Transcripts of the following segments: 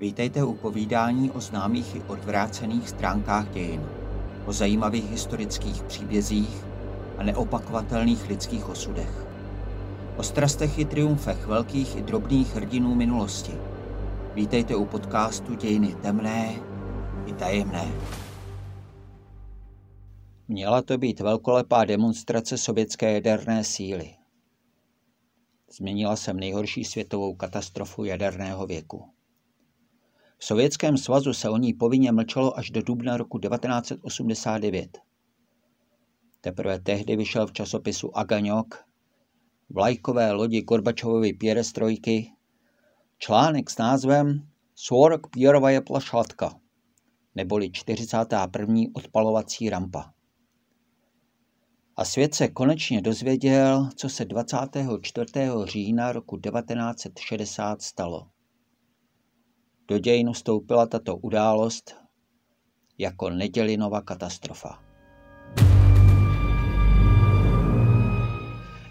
Vítejte u povídání o známých i odvrácených stránkách dějin, o zajímavých historických příbězích a neopakovatelných lidských osudech. O strastech i triumfech velkých i drobných hrdinů minulosti. Vítejte u podcastu Dějiny temné i tajemné. Měla to být velkolepá demonstrace sovětské jaderné síly. Změnila jsem nejhorší světovou katastrofu jaderného věku. V Sovětském svazu se o ní povinně mlčelo až do dubna roku 1989. Teprve tehdy vyšel v časopisu Agaňok vlajkové lodi Gorbačovovy pěrestrojky článek s názvem Svorok Pěrova plašatka, neboli 41. odpalovací rampa. A svět se konečně dozvěděl, co se 24. října roku 1960 stalo. Do dějin vstoupila tato událost jako nedělinová katastrofa.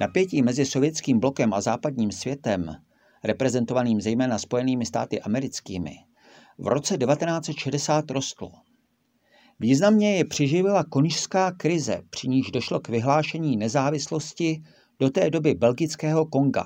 Napětí mezi sovětským blokem a západním světem, reprezentovaným zejména Spojenými státy americkými, v roce 1960 rostlo. Významně je přiživila konižská krize, při níž došlo k vyhlášení nezávislosti do té doby belgického Konga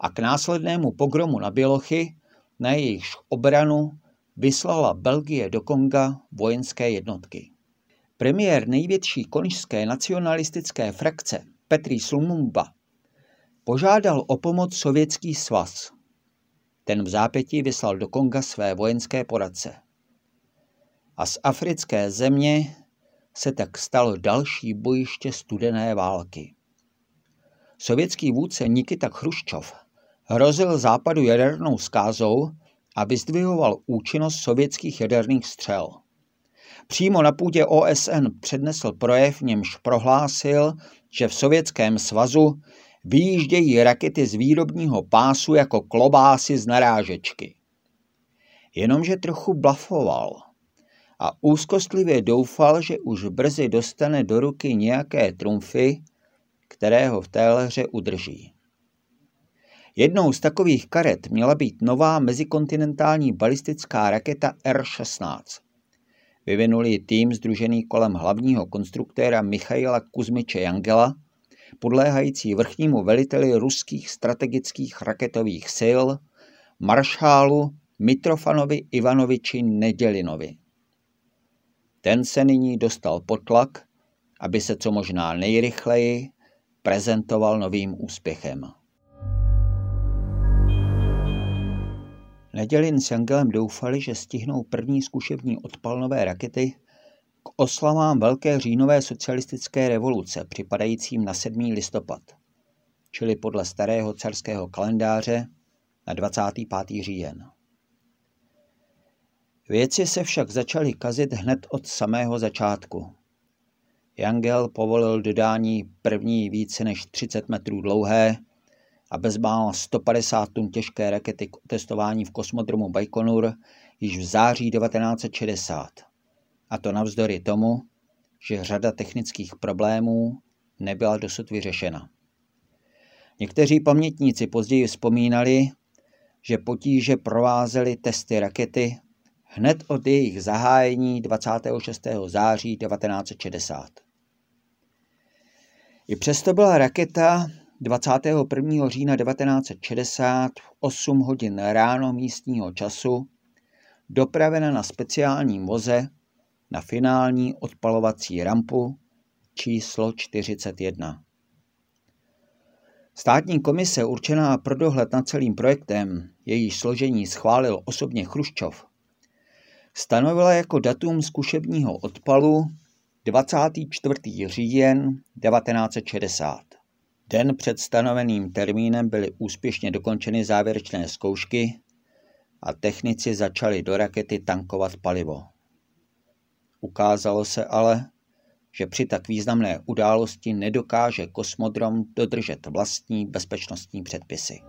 a k následnému pogromu na Bělochy, na jejichž obranu vyslala Belgie do Konga vojenské jednotky. Premiér největší konižské nacionalistické frakce Petrý Lumumba požádal o pomoc Sovětský svaz. Ten v zápětí vyslal do Konga své vojenské poradce. A z africké země se tak stalo další bojiště studené války. Sovětský vůdce Nikita Chruščov hrozil západu jadernou skázou a vyzdvihoval účinnost sovětských jaderných střel. Přímo na půdě OSN přednesl projev, v němž prohlásil, že v Sovětském svazu vyjíždějí rakety z výrobního pásu jako klobásy z narážečky. Jenomže trochu blafoval a úzkostlivě doufal, že už brzy dostane do ruky nějaké trumfy, které ho v té hře udrží. Jednou z takových karet měla být nová mezikontinentální balistická raketa R-16. Vyvinuli tým združený kolem hlavního konstruktéra Michaila Kuzmiče Jangela, podléhající vrchnímu veliteli ruských strategických raketových sil, maršálu Mitrofanovi Ivanoviči Nedělinovi. Ten se nyní dostal pod tlak, aby se co možná nejrychleji prezentoval novým úspěchem. Nedělin s Angelem doufali, že stihnou první zkušební odpalnové rakety k oslavám Velké říjnové socialistické revoluce, připadajícím na 7. listopad, čili podle starého carského kalendáře na 25. říjen. Věci se však začaly kazit hned od samého začátku. Jangel povolil dodání první více než 30 metrů dlouhé a bezmála 150 tun těžké rakety k testování v kosmodromu Baikonur již v září 1960. A to navzdory tomu, že řada technických problémů nebyla dosud vyřešena. Někteří pamětníci později vzpomínali, že potíže provázely testy rakety hned od jejich zahájení 26. září 1960. I přesto byla raketa 21. října 1960 v 8 hodin ráno místního času dopravena na speciálním voze na finální odpalovací rampu číslo 41. Státní komise určená pro dohled nad celým projektem, jejíž složení schválil osobně Chruščov, stanovila jako datum zkušebního odpalu 24. říjen 1960. Den před stanoveným termínem byly úspěšně dokončeny závěrečné zkoušky a technici začali do rakety tankovat palivo. Ukázalo se ale, že při tak významné události nedokáže kosmodrom dodržet vlastní bezpečnostní předpisy.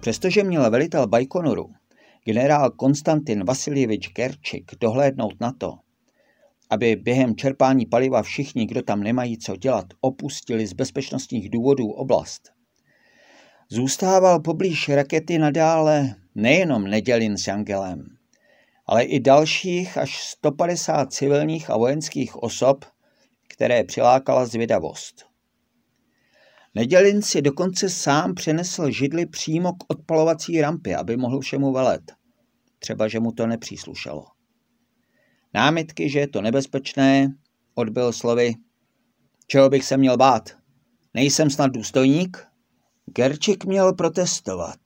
Přestože měl velitel Bajkonoru, generál Konstantin Vasiljevič Kerčik, dohlédnout na to, aby během čerpání paliva všichni, kdo tam nemají co dělat, opustili z bezpečnostních důvodů oblast. Zůstával poblíž rakety nadále nejenom Nedělin s Angelem, ale i dalších až 150 civilních a vojenských osob, které přilákala zvědavost. Nedělin si dokonce sám přenesl židli přímo k odpalovací rampě, aby mohl všemu velet. Třeba, že mu to nepříslušelo. Námitky, že je to nebezpečné, odbil slovy, čeho bych se měl bát. Nejsem snad důstojník? Gerčik měl protestovat,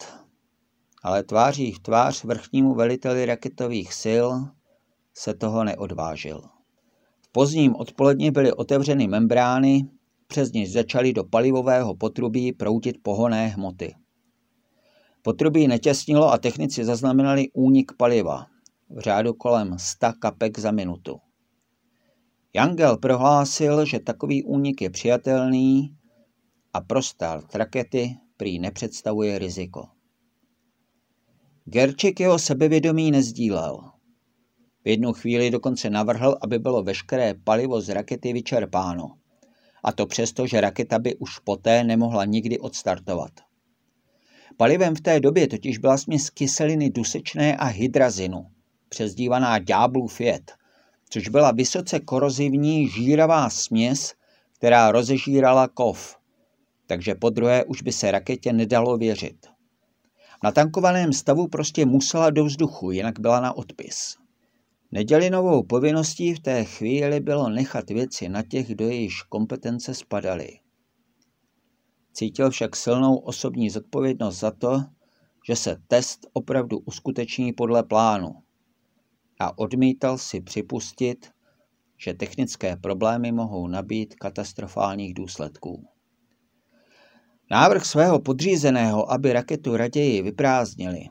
ale tváří v tvář vrchnímu veliteli raketových sil se toho neodvážil. V pozdním odpoledni byly otevřeny membrány, přes něž začaly do palivového potrubí proudit pohonné hmoty. Potrubí netěsnilo a technici zaznamenali únik paliva v řádu kolem 100 kapek za minutu. Jangel prohlásil, že takový únik je přijatelný a pro start rakety prý nepředstavuje riziko. Gerčik jeho sebevědomí nezdílel. V jednu chvíli dokonce navrhl, aby bylo veškeré palivo z rakety vyčerpáno. A to přesto, že raketa by už poté nemohla nikdy odstartovat. Palivem v té době totiž byla směs kyseliny dusečné a hydrazinu, přezdívaná ďáblův jed, což byla vysoce korozivní žíravá směs, která rozežírala kov, takže po druhé už by se raketě nedalo věřit. Na tankovaném stavu prostě musela do vzduchu, jinak byla na odpis. Nedělinovou povinností v té chvíli bylo nechat věci na těch, do jejichž kompetence spadaly. Cítil však silnou osobní zodpovědnost za to, že se test opravdu uskuteční podle plánu a odmítal si připustit, že technické problémy mohou nabít katastrofálních důsledků. Návrh svého podřízeného, aby raketu raději vyprázdnili,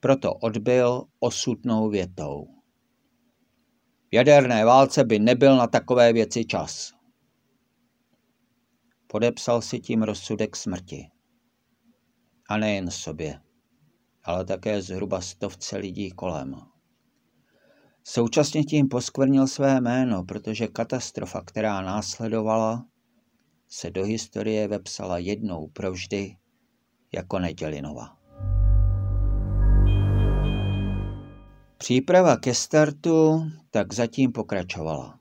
proto odbil osudnou větou. V jaderné válce by nebyl na takové věci čas. Podepsal si tím rozsudek smrti. A nejen sobě, ale také zhruba stovce lidí kolem. Současně tím poskvrnil své jméno, protože katastrofa, která následovala, se do historie vepsala jednou provždy jako Nedělinova. Příprava ke startu tak zatím pokračovala.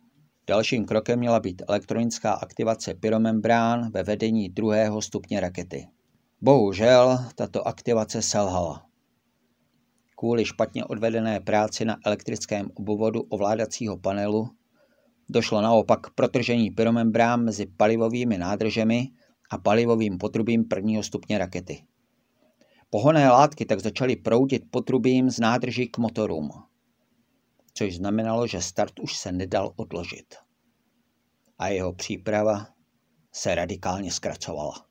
Dalším krokem měla být elektronická aktivace pyromembrán ve vedení druhého stupně rakety. Bohužel tato aktivace selhala. Kvůli špatně odvedené práci na elektrickém obvodu ovládacího panelu Došlo naopak k protržení pyromembrán mezi palivovými nádržemi a palivovým potrubím prvního stupně rakety. Pohonné látky tak začaly proudit potrubím z nádrží k motorům, což znamenalo, že start už se nedal odložit. A jeho příprava se radikálně zkracovala.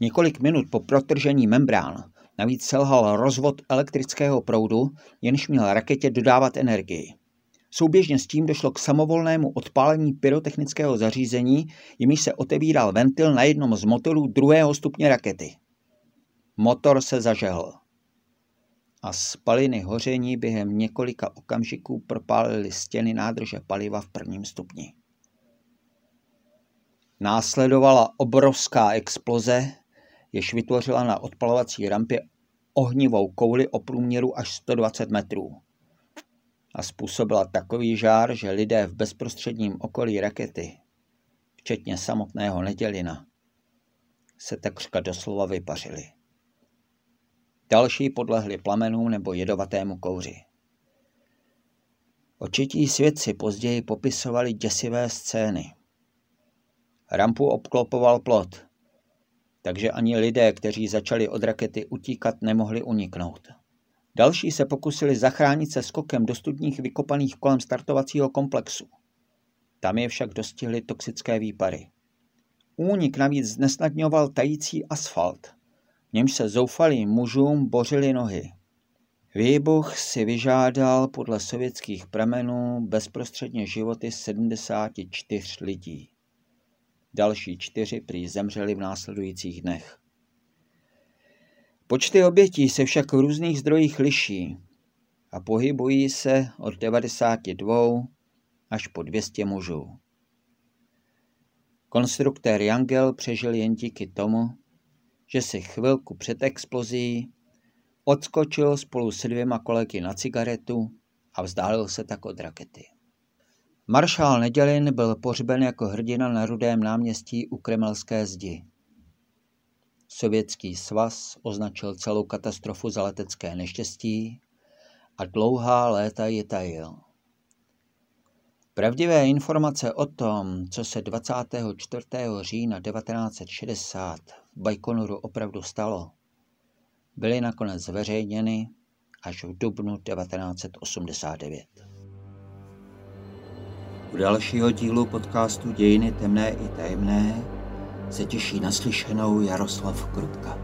Několik minut po protržení membrán navíc selhal rozvod elektrického proudu, jenž měl raketě dodávat energii. Souběžně s tím došlo k samovolnému odpálení pyrotechnického zařízení, jimiž se otevíral ventil na jednom z motorů druhého stupně rakety. Motor se zažehl a spaliny hoření během několika okamžiků propálily stěny nádrže paliva v prvním stupni. Následovala obrovská exploze, jež vytvořila na odpalovací rampě ohnivou kouli o průměru až 120 metrů a způsobila takový žár, že lidé v bezprostředním okolí rakety, včetně samotného Nedělina, se takřka doslova vypařili. Další podlehli plamenům nebo jedovatému kouři. Očití svědci později popisovali děsivé scény. Rampu obklopoval plot, takže ani lidé, kteří začali od rakety utíkat, nemohli uniknout. Další se pokusili zachránit se skokem do studních vykopaných kolem startovacího komplexu. Tam je však dostihly toxické výpary. Únik navíc znesnadňoval tající asfalt, v němž se zoufalým mužům bořily nohy. Výbuch si vyžádal podle sovětských pramenů bezprostředně životy 74 lidí. Další čtyři prý zemřeli v následujících dnech. Počty obětí se však v různých zdrojích liší a pohybují se od 92 až po 200 mužů. Konstruktér Jangel přežil jen díky tomu, že si chvilku před explozí odskočil spolu s dvěma kolegy na cigaretu a vzdálil se tak od rakety. Maršál Nedělin byl pohřben jako hrdina na Rudém náměstí u Kremelské zdi. Sovětský svaz označil celou katastrofu za letecké neštěstí a dlouhá léta ji tajil. Pravdivé informace o tom, co se 24. října 1960 v Bajkonoru opravdu stalo, byly nakonec zveřejněny až v dubnu 1989. U dalšího dílu podcastu Dějiny temné i tajemné se těší naslyšenou Jaroslav Krutka.